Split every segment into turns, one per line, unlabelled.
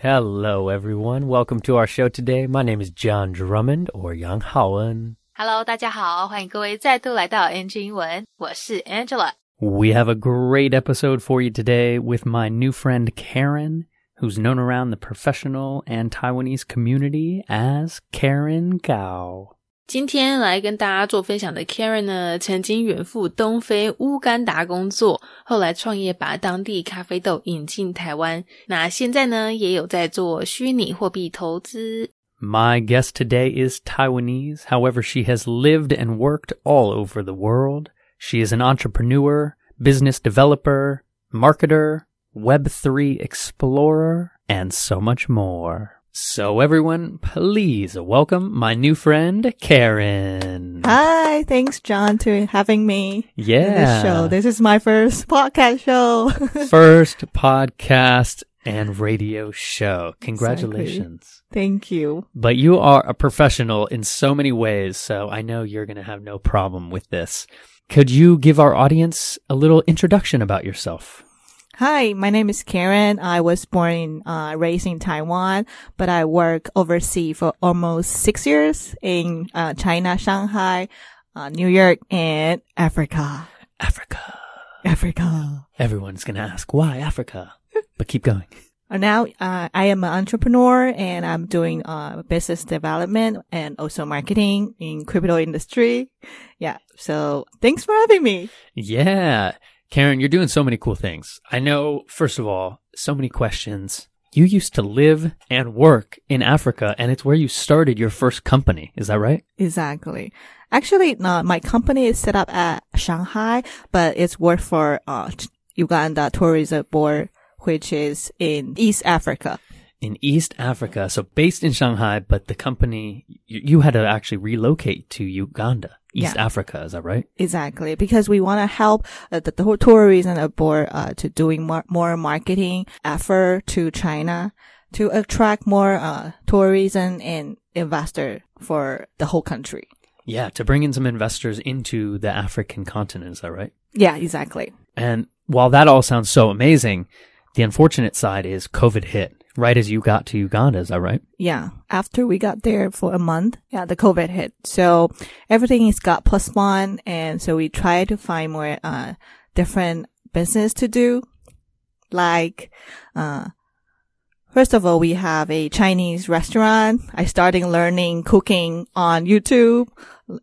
Hello, everyone. Welcome to our show today. My name is John Drummond or Yang Haoen.
Hello，大家好，欢迎各位再度来到 NG 英文，我是 Angela。
We have a great episode for you today with my new friend Karen, who's known around the professional and Taiwanese community as Karen Kao.
今天来跟大家做分享的 Karen 呢，曾经远赴东非乌干达工作，后来创业把当地咖啡豆引进台湾。那现在呢，也有在做虚拟货币投资。
My guest today is Taiwanese. However, she has lived and worked all over the world. She is an entrepreneur, business developer, marketer, Web3 explorer, and so much more. So everyone, please welcome my new friend, Karen.
Hi, thanks, John, to having me
Yeah.
this show. This is my first podcast show.
First podcast and radio show. Congratulations.
Thank you.
But you are a professional in so many ways, so I know you're going to have no problem with this. Could you give our audience a little introduction about yourself?
Hi, my name is Karen. I was born in, uh, raised in Taiwan, but I work overseas for almost six years in, uh, China, Shanghai, uh, New York, and Africa.
Africa.
Africa.
Everyone's going to ask, why Africa? But keep going.
Now, uh, I am an entrepreneur and I'm doing, uh, business development and also marketing in crypto industry. Yeah. So thanks for having me.
Yeah. Karen, you're doing so many cool things. I know, first of all, so many questions. You used to live and work in Africa, and it's where you started your first company. Is that right?
Exactly. Actually, no, my company is set up at Shanghai, but it's work for uh, Uganda Tourism Board, which is in East Africa.
In East Africa. So based in Shanghai, but the company, you, you had to actually relocate to Uganda, East
Yeah.
Africa. Is that right?
Exactly, because we want to help uh, the, the tourism board uh, to doing more, more marketing effort to China to attract more uh, tourism and investor for the whole country.
Yeah. To bring in some investors into the African continent. Is that right?
Yeah, exactly.
And while that all sounds so amazing, the unfortunate side is COVID hit right as you got to Uganda. Is that right?
Yeah. After we got there for a month, yeah, the COVID hit. So everything is got plus one. And so we try to find more, uh, different business to do. Like, uh, first of all, we have a Chinese restaurant. I started learning cooking on YouTube.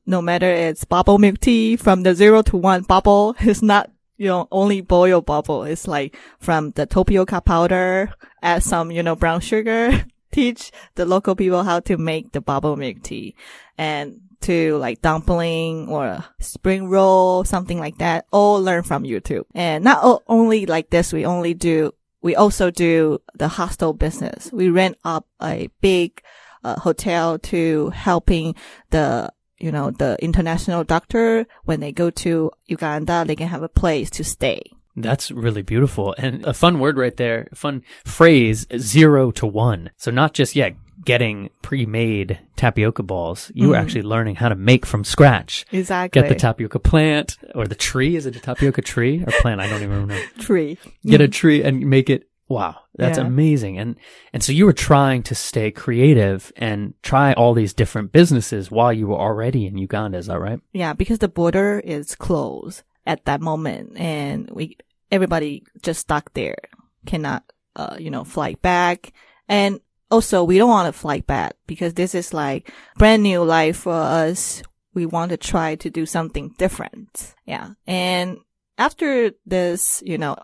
No matter it's bubble milk tea from the zero to one bubble. It's not, you know, only boil bubble. It's like from the tapioca powder, add some, you know, brown sugar, teach the local people how to make the bubble milk tea and to like dumpling or spring roll, something like that, all learn from YouTube. And not o- only like this, we only do, we also do the hostel business. We rent up a big uh, hotel to helping the you know, the international doctor, when they go to Uganda, they can have a place to stay.
That's really beautiful. And a fun word right there, fun phrase, zero to one. So not just, yeah, getting pre-made tapioca balls. You were mm-hmm. actually learning how to make from scratch.
Exactly.
Get the tapioca plant or the tree. Is it a tapioca tree or plant? I don't even remember.
tree.
Get a tree and make it. Wow. That's
Yeah.
amazing. And, and so you were trying to stay creative and try all these different businesses while you were already in Uganda. Is that right?
Yeah, because the border is closed at that moment and we, everybody just stuck there, cannot, uh, you know, fly back. And also we don't want to fly back because this is like brand new life for us. We want to try to do something different. Yeah. And after this, you know,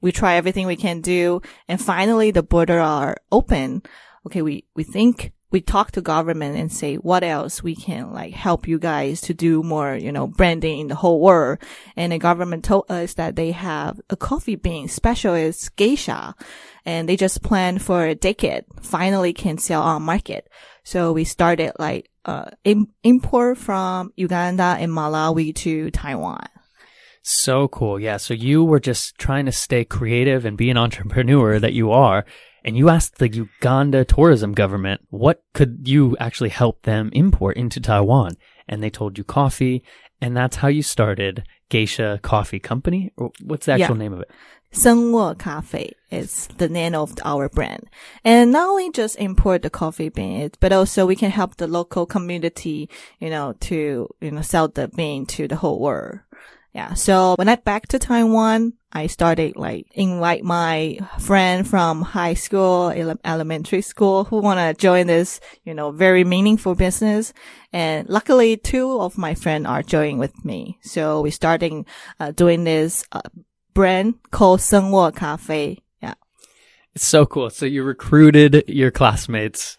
we try everything we can do and finally the border are open. Okay. We, we think we talk to government and say what else we can like help you guys to do more, you know, branding in the whole world. And the government told us that they have a coffee bean special is geisha and they just plan for a decade finally can sell on market. So we started like, uh, im- import from Uganda and Malawi to Taiwan.
So cool. Yeah. So you were just trying to stay creative and be an entrepreneur that you are. And you asked the Uganda tourism government, what could you actually help them import into Taiwan? And they told you coffee. And that's how you started Geisha Coffee Company. Or what's the actual
Yeah.
name of it?
Sengwo Cafe is the name of our brand. And not only just import the coffee beans, but also we can help the local community, you know, to, you know, sell the bean to the whole world. Yeah. So when I back to Taiwan, I started like invite my friend from high school, ele- elementary school who want to join this, you know, very meaningful business. And luckily two of my friends are joining with me. So we starting uh, doing this uh, brand called Sengwo Cafe. Yeah.
It's so cool. So you recruited your classmates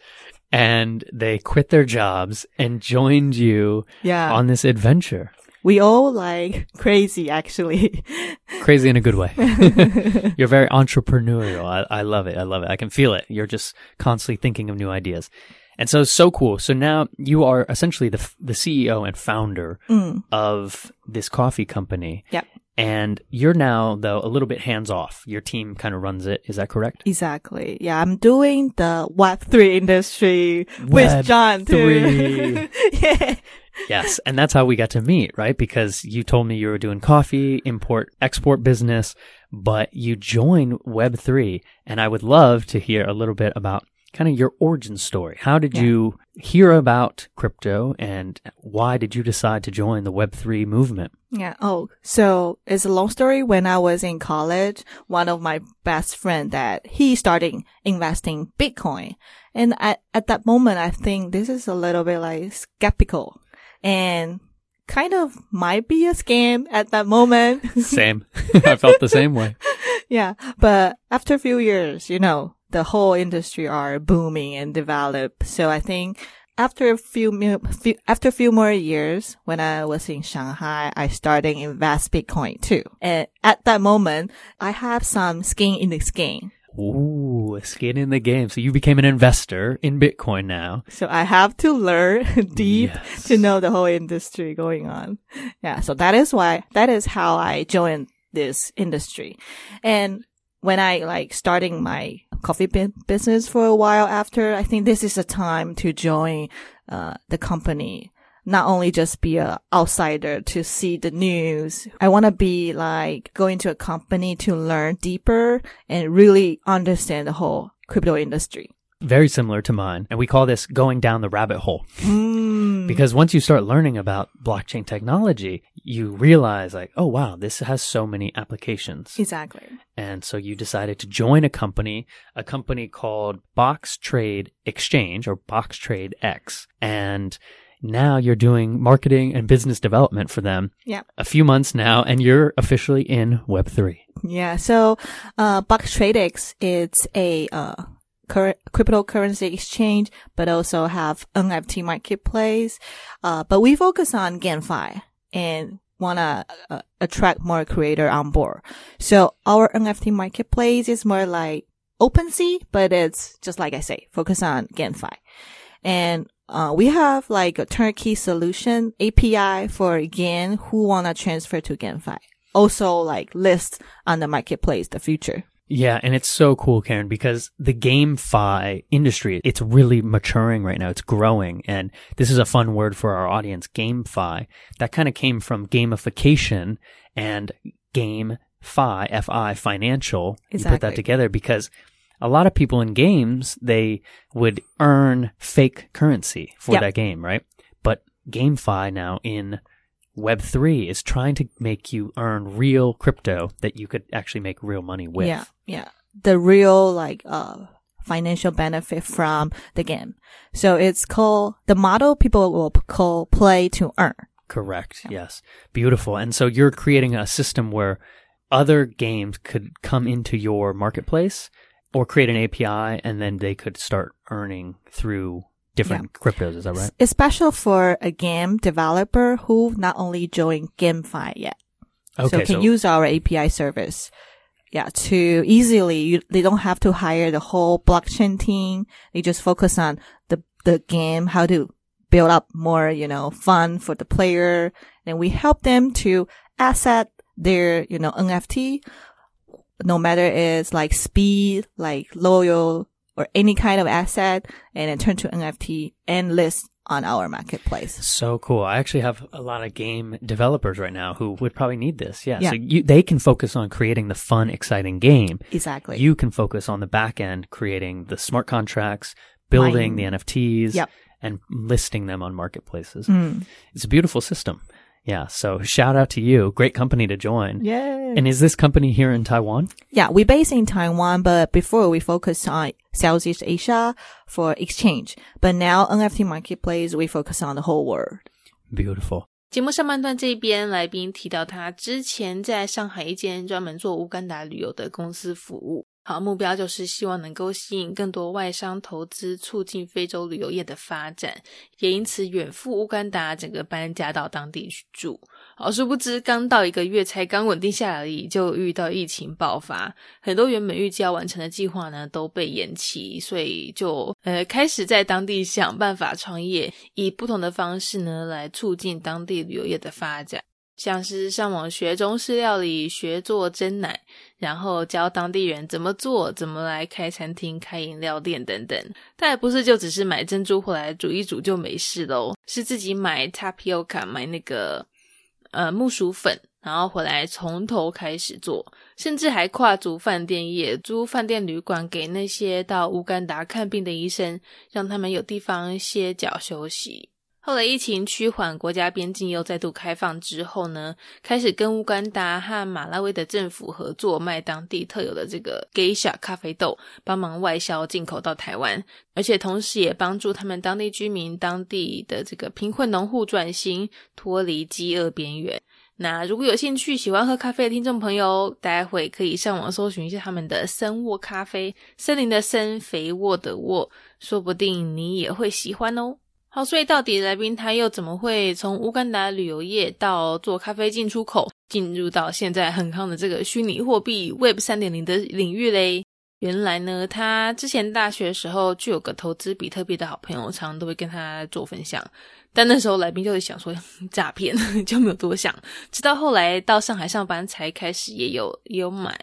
and they quit their jobs and joined you
Yeah.
on this adventure.
We all like crazy actually.
Crazy in a good way. You're very entrepreneurial. I, I love it. I love it. I can feel it. You're just constantly thinking of new ideas. And so, so cool. So now you are essentially the, the CEO and founder
Mm.
of this coffee company.
Yep.
And you're now, though, a little bit hands off. Your team kind of runs it. Is that correct?
Exactly. Yeah, I'm doing the Web3 industry
Web
with John too.
three.
yeah.
Yes. And that's how we got to meet, right? Because you told me you were doing coffee, import, export business, but you joined Web3. And I would love to hear a little bit about kind of your origin story. How did
Yeah.
you hear about crypto and why did you decide to join the Web3 movement?
Yeah. Oh, so it's a long story. When I was in college, one of my best friend that he started investing Bitcoin. And at, at that moment, I think this is a little bit like skeptical and kind of might be a scam at that moment.
Same. I felt the same way.
yeah. But after a few years, you know, the whole industry are booming and develop. So I think after a few, few after a few more years, when I was in Shanghai, I started invest Bitcoin too. And at that moment, I have some skin in this game.
Ooh, skin in the game. So you became an investor in Bitcoin now.
So I have to learn deep
Yes.
to know the whole industry going on. Yeah. So that is why, that is how I joined this industry. And when I like starting my coffee bu- business for a while after, I think this is a time to join, uh, the company. Not only just be a outsider to see the news. I want to be like going to a company to learn deeper and really understand the whole crypto industry.
Very similar to mine. And we call this going down the rabbit hole.
Mm.
Because once you start learning about blockchain technology, you realize like, oh wow, this has so many applications.
Exactly.
And so you decided to join a company, a company called Box Trade Exchange or Box Trade X. And now you're doing marketing and business development for them.
Yeah.
A few months now and you're officially in Web3.
Yeah. So, uh, Box TradeX is a, uh, cur- cryptocurrency exchange, but also have NFT marketplace. Uh, but we focus on GameFi and want to uh, attract more creator on board. So our NFT marketplace is more like OpenSea, but it's just like I say, focus on GameFi. And uh, we have like a turnkey solution API for GAN who want to transfer to GameFi. Also like list on the marketplace the future.
Yeah, and it's so cool, Karen, because the GameFi industry, it's really maturing right now. It's growing. And this is a fun word for our audience, GameFi. That kind of came from gamification and GameFi, F-I, F-I, financial. You put that together because a lot of people in games, they would earn fake currency for
Yeah.
that game, right? But GameFi now in Web3 is trying to make you earn real crypto that you could actually make real money with.
Yeah. Yeah. The real like, uh, financial benefit from the game. So it's called, the model people will call play to earn.
Correct. Yes. Beautiful. And so you're creating a system where other games could come into your marketplace or create an API and then they could start earning through different cryptos. Is that right?
It's special for a game developer who not only joined GameFi yet. so can use our API service. Yeah, to easily, you, they don't have to hire the whole blockchain team. They just focus on the, the game, how to build up more, you know, fun for the player. And we help them to asset their, you know, NFT, no matter it's like speed, like loyal or any kind of asset and then turn to NFT and list on our marketplace.
So cool. I actually have a lot of game developers right now who would probably need this. Yeah.
Yeah.
So you, they can focus on creating the fun, exciting game.
Exactly.
You can focus on the back end, creating the smart contracts, building the NFTs,
Yep.
and listing them on marketplaces.
Mm.
It's a beautiful system. Yeah. So shout out to you. Great company to join.
Yeah.
And is this company here in Taiwan?
Yeah, we based in Taiwan, but before we focused on Southeast Asia for exchange. But now NFT marketplace, we focus on the whole world.
Beautiful.
节目上半段这边，来宾提到他之前在上海一间专门做乌干达旅游的公司服务。 好，目标就是希望能够吸引更多外商投资，促进非洲旅游业的发展，也因此远赴乌干达，整个搬家到当地去住。好，殊不知刚到一个月，才刚稳定下来而已，就遇到疫情爆发，很多原本预计要完成的计划呢都被延期，所以就呃开始在当地想办法创业，以不同的方式呢来促进当地旅游业的发展。像是上网学中式料理，学做蒸奶，然后教当地人怎么做，怎么来开餐厅、开饮料店等等。但也不是就只是买珍珠回来煮一煮就没事喽，是自己买 tapioca，买那个呃木薯粉，然后回来从头开始做，甚至还跨足饭店业，租饭店旅馆给那些到乌干达看病的医生，让他们有地方歇脚休息。后来疫情趋缓，国家边境又再度开放之后呢，开始跟乌干达和马拉维的政府合作，卖当地特有的这个 Geisha 咖啡豆，帮忙外销进口到台湾，而且同时也帮助他们当地居民、当地的这个贫困农户转型，脱离饥饿边缘。那如果有兴趣喜欢喝咖啡的听众朋友，待会可以上网搜寻一下他们的森沃咖啡，森林的森，肥沃的沃，说不定你也会喜欢哦。好，所以到底来宾他又怎么会从乌干达旅游业到做咖啡进出口，进入到现在很康的这个虚拟货币 Web 三点零的领域嘞？原来呢，他之前大学的时候就有个投资比特币的好朋友，常常都会跟他做分享。但那时候来宾就是想说 诈骗，就没有多想。直到后来到上海上班，才开始也有也有买。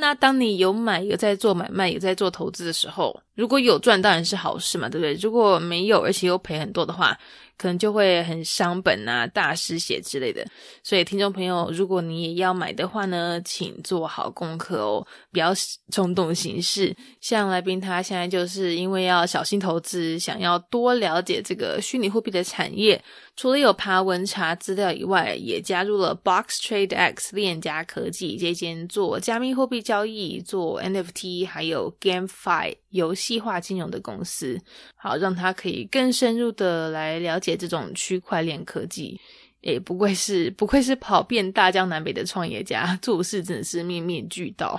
那当你有买有在做买卖有在做投资的时候，如果有赚当然是好事嘛，对不对？如果没有，而且又赔很多的话，可能就会很伤本啊、大失血之类的。所以听众朋友，如果你也要买的话呢，请做好功课哦，不要冲动行事。像来宾他现在就是因为要小心投资，想要多了解这个虚拟货币的产业，除了有爬文查资料以外，也加入了 Box Trade X 链家科技这间做加密货币交易、做 NFT 还有 GameFi 游戏化金融的公司，好让他可以更深入的来了解这种区块链科技。也，不愧是不愧是跑遍大江南北的创业家，做事真的是面面俱到。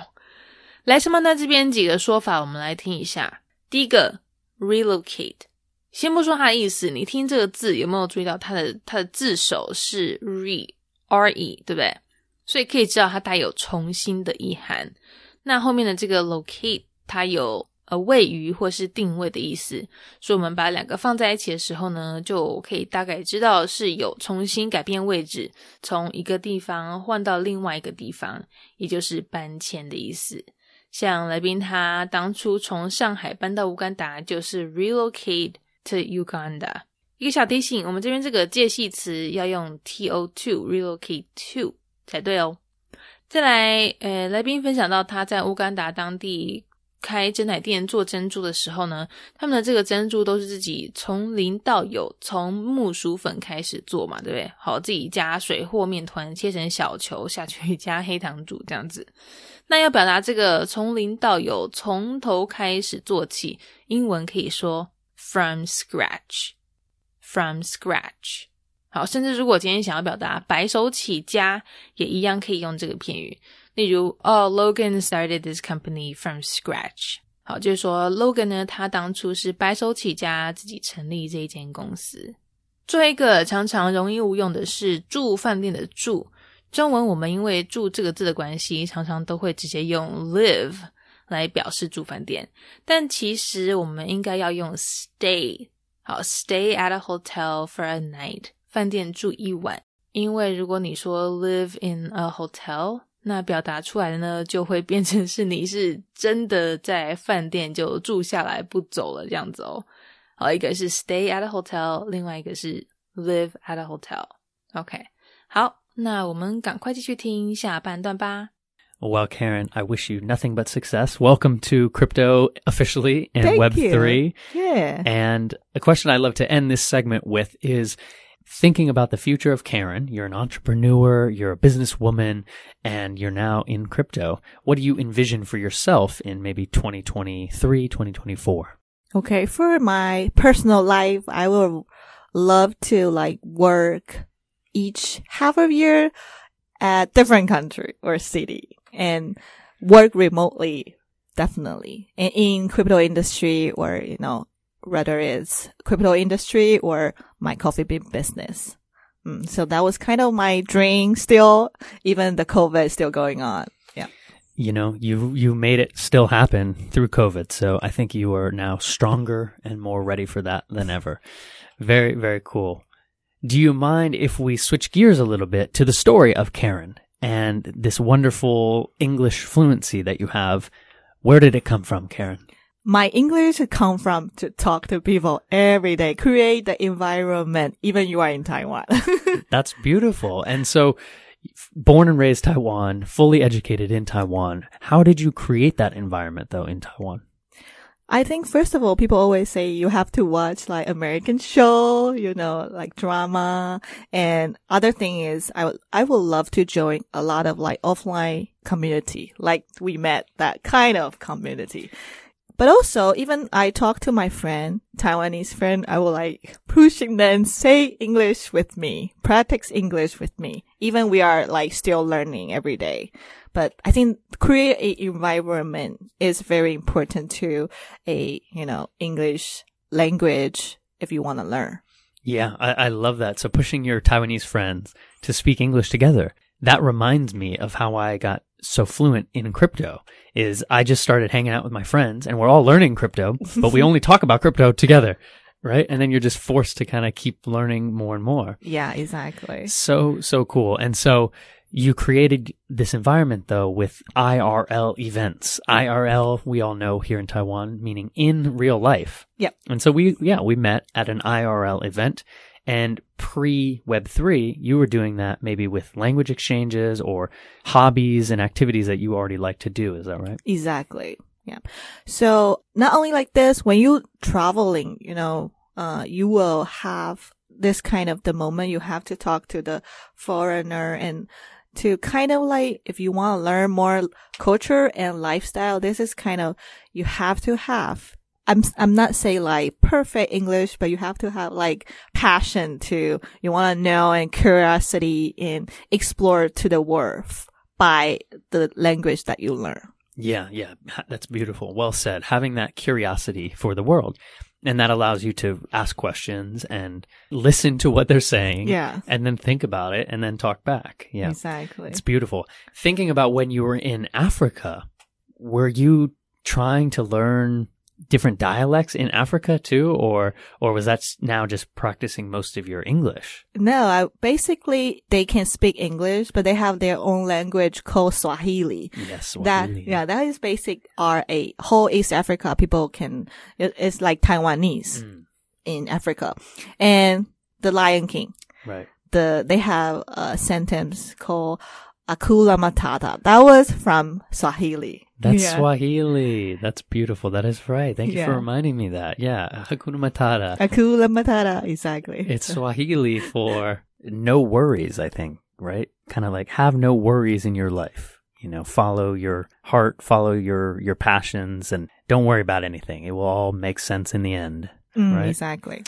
来，什么呢？这边几个说法，我们来听一下。第一个，relocate。先不说它的意思，你听这个字有没有注意到它的它的字首是 re r e，对不对？所以可以知道它带有重新的意涵。那后面的这个 locate，它有呃位于或是定位的意思。所以我们把两个放在一起的时候呢，就可以大概知道是有重新改变位置，从一个地方换到另外一个地方，也就是搬迁的意思。像来宾他当初从上海搬到乌干达，就是 relocate to Uganda。一个小提醒，我们这边这个介系词要用 to to relocate to 才对哦。再来，呃，来宾分享到他在乌干达当地开珍奶店做珍珠的时候呢，他们的这个珍珠都是自己从零到有，从木薯粉开始做嘛，对不对？好，自己加水和面团切成小球下去，加黑糖煮这样子。那要表达这个从零到有，从头开始做起，英文可以说 from scratch，from scratch。好，甚至如果今天想要表达白手起家，也一样可以用这个片语。例如，哦，Logan started this company from scratch。好，就是说 Logan 呢，他当初是白手起家，自己成立这一间公司。最后一个常常容易误用的是住饭店的住。中文我们因为住这个字的关系，常常都会直接用 live 来表示住饭店，但其实我们应该要用 stay。好，stay at a hotel for a night，饭店住一晚。因为如果你说 live in a hotel，那表达出来的呢，就会变成是你是真的在饭店就住下来不走了这样子哦。好，一个是 stay at a hotel，另外一个是 live at a hotel。OK，好，那我们赶快继续听下半段吧。
Well, Karen, I wish you nothing but success. Welcome to crypto officially and
Thank
Web3.
Yeah.
And a question I love to end this segment with is thinking about the future of Karen. You're an entrepreneur, you're a businesswoman, and you're now in crypto. What do you envision for yourself in maybe 2023, 2024?
Okay, for my personal life, I will love to like work each half of year at different country or city and work remotely, definitely. And in crypto industry or, you know, whether it's crypto industry or my coffee bean business. Mm, so that was kind of my dream still, even the COVID still going on. Yeah.
You know, you you made it still happen through COVID. So I think you are now stronger and more ready for that than ever. Very, very cool. Do you mind if we switch gears a little bit to the story of Karen and this wonderful English fluency that you have? Where did it come from, Karen?
My English come from to talk to people every day, create the environment, even you are in Taiwan.
That's beautiful. And so, born and raised Taiwan, fully educated in Taiwan. How did you create that environment though in Taiwan?
I think first of all, people always say you have to watch like American show, you know, like drama. And other thing is I would, I would love to join a lot of like offline community, like we met that kind of community. But also, even I talk to my friend, Taiwanese friend, I will like pushing them say English with me, practice English with me. Even we are like still learning every day. But I think create environment is very important to a, you know, English language if you want to learn.
Yeah, I, I love that. So pushing your Taiwanese friends to speak English together. That reminds me of how I got so fluent in crypto is I just started hanging out with my friends and we're all learning crypto, but we only talk about crypto together. Right. And then you're just forced to kind of keep learning more and more.
Yeah, exactly.
So, so cool. And so you created this environment though with IRL events. IRL, we all know here in Taiwan, meaning in real life.
Yep.
And so we, yeah, we met at an IRL event and pre Web3, you were doing that maybe with language exchanges or hobbies and activities that you already like to do. Is that right?
Exactly. Yeah. So not only like this, when you traveling, you know, uh, you will have this kind of the moment you have to talk to the foreigner and to kind of like, if you want to learn more culture and lifestyle, this is kind of, you have to have I'm I'm not saying like perfect English, but you have to have like passion to you want to know and curiosity and explore to the world by the language that you learn.
Yeah, yeah, that's beautiful. Well said. Having that curiosity for the world. And that allows you to ask questions and listen to what they're saying.
Yeah.
And then think about it and then talk back. Yeah.
Exactly.
It's beautiful. Thinking about when you were in Africa, were you trying to learn different dialects in Africa too, or or was that now just practicing most of your English?
No, I, basically they can speak English, but they have their own language called Swahili.
Yes,
That yeah, that is basic. Are a whole East Africa people can. It, it's like Taiwanese
Mm,
in Africa, and the Lion King.
right.
The they have a sentence called Akula Matata. That was from Swahili.
That's
Yeah.
Swahili. That's beautiful. That is right. Thank you for reminding me that. Yeah, Hakuna Matata.
Akula Matata, exactly.
It's Swahili for no worries, I think, right? Kind of like have no worries in your life. You know, follow your heart, follow your your passions and don't worry about anything. It will all make sense in the end.
Mm,
right.
Exactly.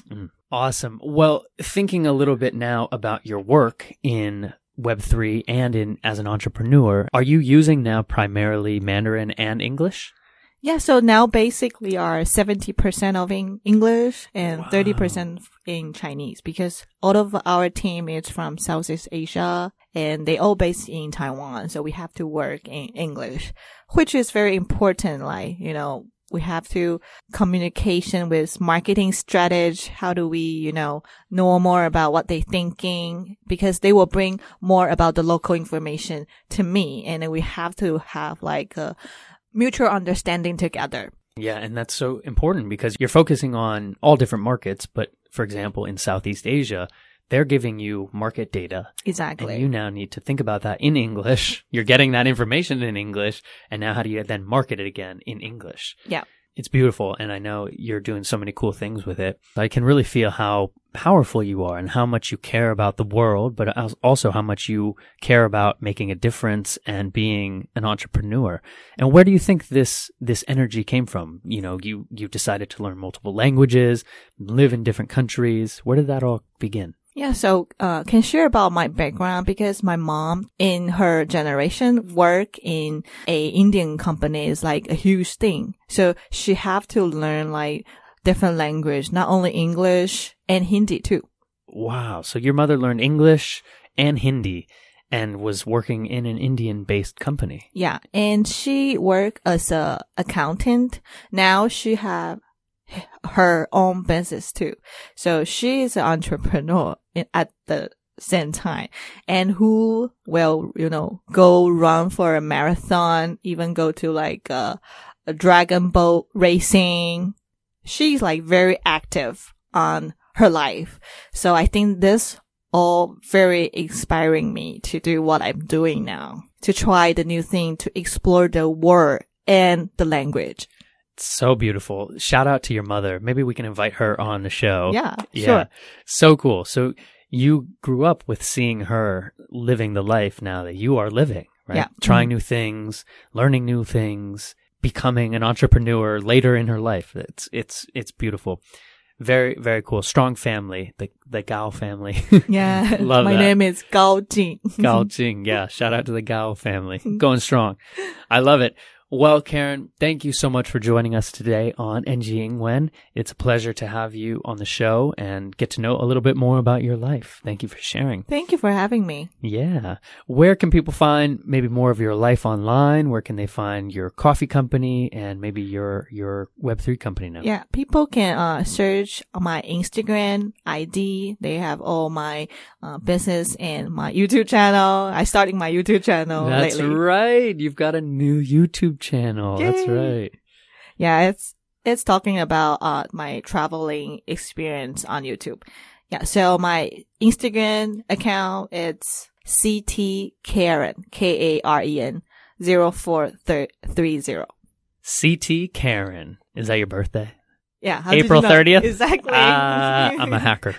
Awesome. Well, thinking a little bit now about your work in Web3 and in as an entrepreneur, are you using now primarily Mandarin and English?
Yeah, so now basically are 70% of in English and
Wow.
30% in Chinese because all of our team is from Southeast Asia and they all based in Taiwan. So we have to work in English, which is very important. Like, you know, we have to communication with marketing strategy. How do we, you know, know more about what they're thinking? Because they will bring more about the local information to me. And we have to have like a mutual understanding together.
Yeah, and that's so important because you're focusing on all different markets, but for example, in Southeast Asia, they're giving you market data.
Exactly.
And you now need to think about that in English. You're getting that information in English. And now how do you then market it again in English?
Yeah.
It's beautiful. And I know you're doing so many cool things with it. I can really feel how powerful you are and how much you care about the world, but also how much you care about making a difference and being an entrepreneur. And where do you think this, this energy came from? You know, you, you decided to learn multiple languages, live in different countries. Where did that all begin?
Yeah, so uh, can share about my background because my mom in her generation work in a Indian company is like a huge thing. So she have to learn like different language, not only English and Hindi too.
Wow. So your mother learned English and Hindi and was working in an Indian based company.
Yeah, and she worked as a accountant. Now she have her own business too. So she is an entrepreneur in, at the same time and who will, you know, go run for a marathon, even go to like a, a dragon boat racing. She's like very active on her life. So I think this all very inspiring me to do what I'm doing now, to try the new thing, to explore the world and the language.
So beautiful. Shout out to your mother. Maybe we can invite her on the show.
Yeah,
Yeah.
sure.
So cool. So you grew up with seeing her living the life now that you are living, right?
Yeah.
Trying mm-hmm. new things, learning new things, becoming an entrepreneur later in her life. It's, it's, it's beautiful. Very, very cool. Strong family, the, the Gao family.
Yeah.
Love
My
that.
name is Gao Jing.
Gao Jing. Yeah. Shout out to the Gao family. Mm-hmm. Going strong. I love it. Well, Karen, thank you so much for joining us today on NG Wen. It's a pleasure to have you on the show and get to know a little bit more about your life. Thank you for sharing.
Thank you for having me.
Yeah. Where can people find maybe more of your life online? Where can they find your coffee company and maybe your your Web3 company now?
Yeah, people can uh, search on my Instagram ID. They have all my uh, business and my YouTube channel. I started my YouTube channel
That's
lately.
right. You've got a new YouTube channel. That's right.
Yeah, it's it's talking about uh my traveling experience on YouTube. Yeah, so my Instagram account it's CT Karen K A R E N zero four three zero.
CT Karen. Is that your birthday?
Yeah, did you
April
know?
30th?
Exactly.
Ah, I'm a hacker.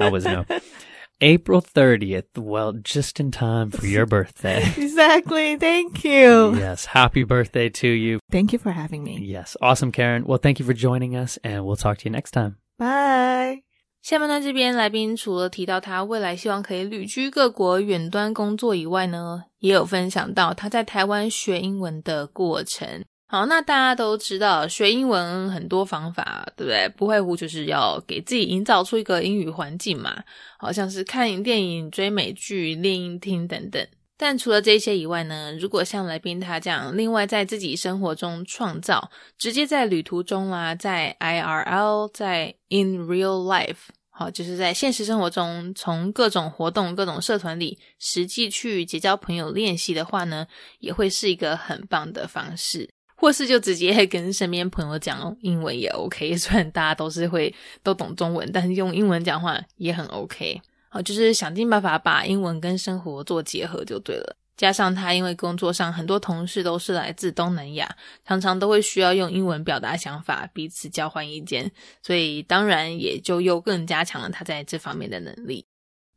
I always know. April 30th. Well, just in time for your birthday.
exactly. Thank you.
yes. Happy birthday to you.
Thank you for having me.
Yes. Awesome, Karen. Well, thank you for joining us and we'll talk to you next time.
Bye.
下面呢，这边来宾除了提到他未来希望可以旅居各国远端工作以外呢，也有分享到他在台湾学英文的过程。 好，那大家都知道学英文很多方法，对不对？不外乎就是要给自己营造出一个英语环境嘛，好像是看电影、追美剧、练音听等等。但除了这些以外呢，如果像来宾他这样，另外在自己生活中创造，直接在旅途中啦，在 IRL，在 in real life，好，就是在现实生活中，从各种活动、各种社团里实际去结交朋友练习的话呢，也会是一个很棒的方式。或是就直接 跟身边朋友讲英文也 OK，虽然大家都是会都懂中文，但是用英文讲话也很 OK。好，就是想尽办法把英文跟生活做结合就对了。加上他因为工作上很多同事都是来自东南亚，常常都会需要用英文表达想法，彼此交换意见，所以当然也就又更加强了他在这方面的能力。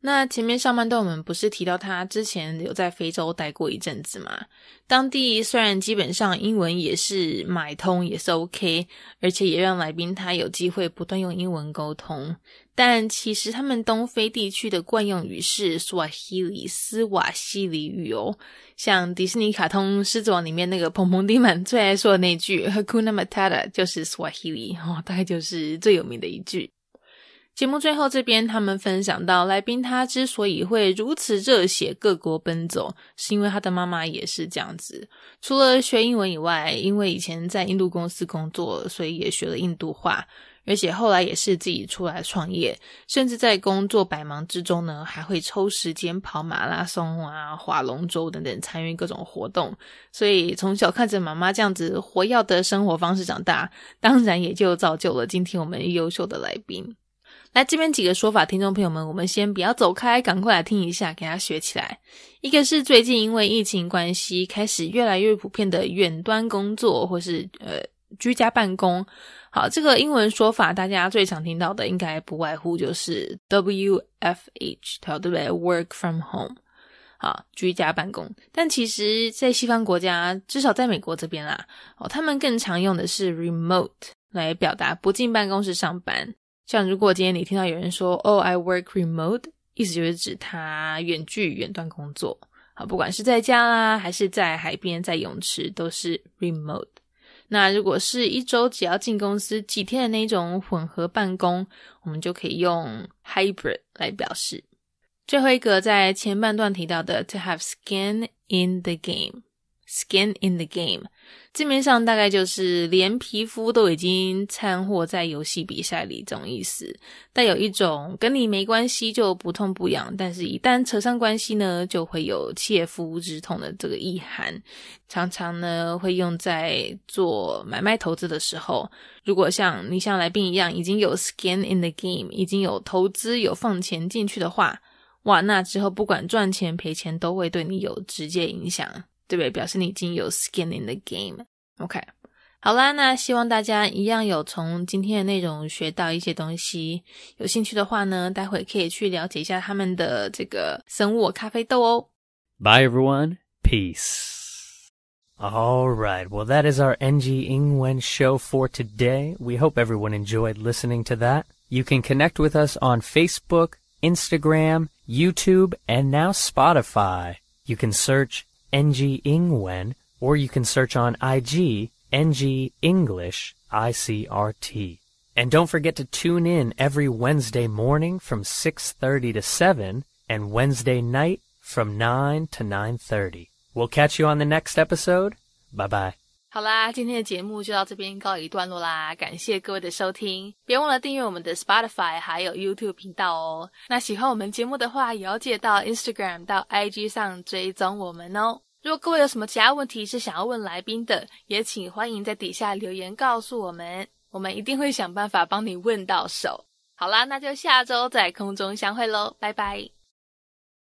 那前面上半段我们不是提到他之前有在非洲待过一阵子嘛？当地虽然基本上英文也是买通，也是 OK，而且也让来宾他有机会不断用英文沟通，但其实他们东非地区的惯用语是 Swahili 斯瓦西里语哦。像迪士尼卡通《狮子王》里面那个蓬蓬迪满最爱说的那句 Hakuna Matata 就是 Swahili 哦，大概就是最有名的一句。节目最后这边，他们分享到，来宾他之所以会如此热血各国奔走，是因为他的妈妈也是这样子。除了学英文以外，因为以前在印度公司工作，所以也学了印度话。而且后来也是自己出来创业，甚至在工作百忙之中呢，还会抽时间跑马拉松啊、划龙舟等等，参与各种活动。所以从小看着妈妈这样子活跃的生活方式长大，当然也就造就了今天我们优秀的来宾。来这边几个说法，听众朋友们，我们先不要走开，赶快来听一下，给他学起来。一个是最近因为疫情关系，开始越来越普遍的远端工作，或是呃居家办公。好，这个英文说法大家最常听到的，应该不外乎就是 W F H，对不对？Work from home，好，居家办公。但其实，在西方国家，至少在美国这边啦，哦，他们更常用的是 remote 来表达不进办公室上班。像如果今天你听到有人说“哦，I work remote”，意思就是指他远距远端工作。好，不管是在家啦，还是在海边、在泳池，都是 remote。那如果是一周只要进公司几天的那种混合办公，我们就可以用 hybrid 来表示。最后一个在前半段提到的 to have skin in the game” Skin in the game。字面上大概就是连皮肤都已经掺和在游戏比赛里这种意思，带有一种跟你没关系就不痛不痒，但是一旦扯上关系呢，就会有切肤之痛的这个意涵。常常呢会用在做买卖投资的时候，如果像你像来宾一样已经有 skin in the game，已经有投资有放钱进去的话，哇，那之后不管赚钱赔钱都会对你有直接影响。对不对？表示你已经有 skin in the game。OK，好啦，那希望大家一样有从今天的内容学到一些东西。有兴趣的话呢，待会可以去了解一下他们的这个生物咖啡豆哦。
Bye everyone, peace. All right, well that is our NG Ingwen show for today. We hope everyone enjoyed listening to that. You can connect with us on Facebook, Instagram, YouTube, and now Spotify. You can search NG Ingwen, or you can search on IG NG English ICRT. And don't forget to tune in every Wednesday morning from 6:30 to 7 and Wednesday night from 9 to 9:30. We'll catch you on the next episode. Bye bye.
好啦，今天的节目就到这边告一段落啦，感谢各位的收听，别忘了订阅我们的 Spotify 还有 YouTube 频道哦。那喜欢我们节目的话，也要记得到 Instagram 到 IG 上追踪我们哦。 如果各位有什么其他问题是想要问来宾的，也请欢迎在底下留言告诉我们，我们一定会想办法帮你问到手。好啦，那就下周在空中相会喽，拜拜。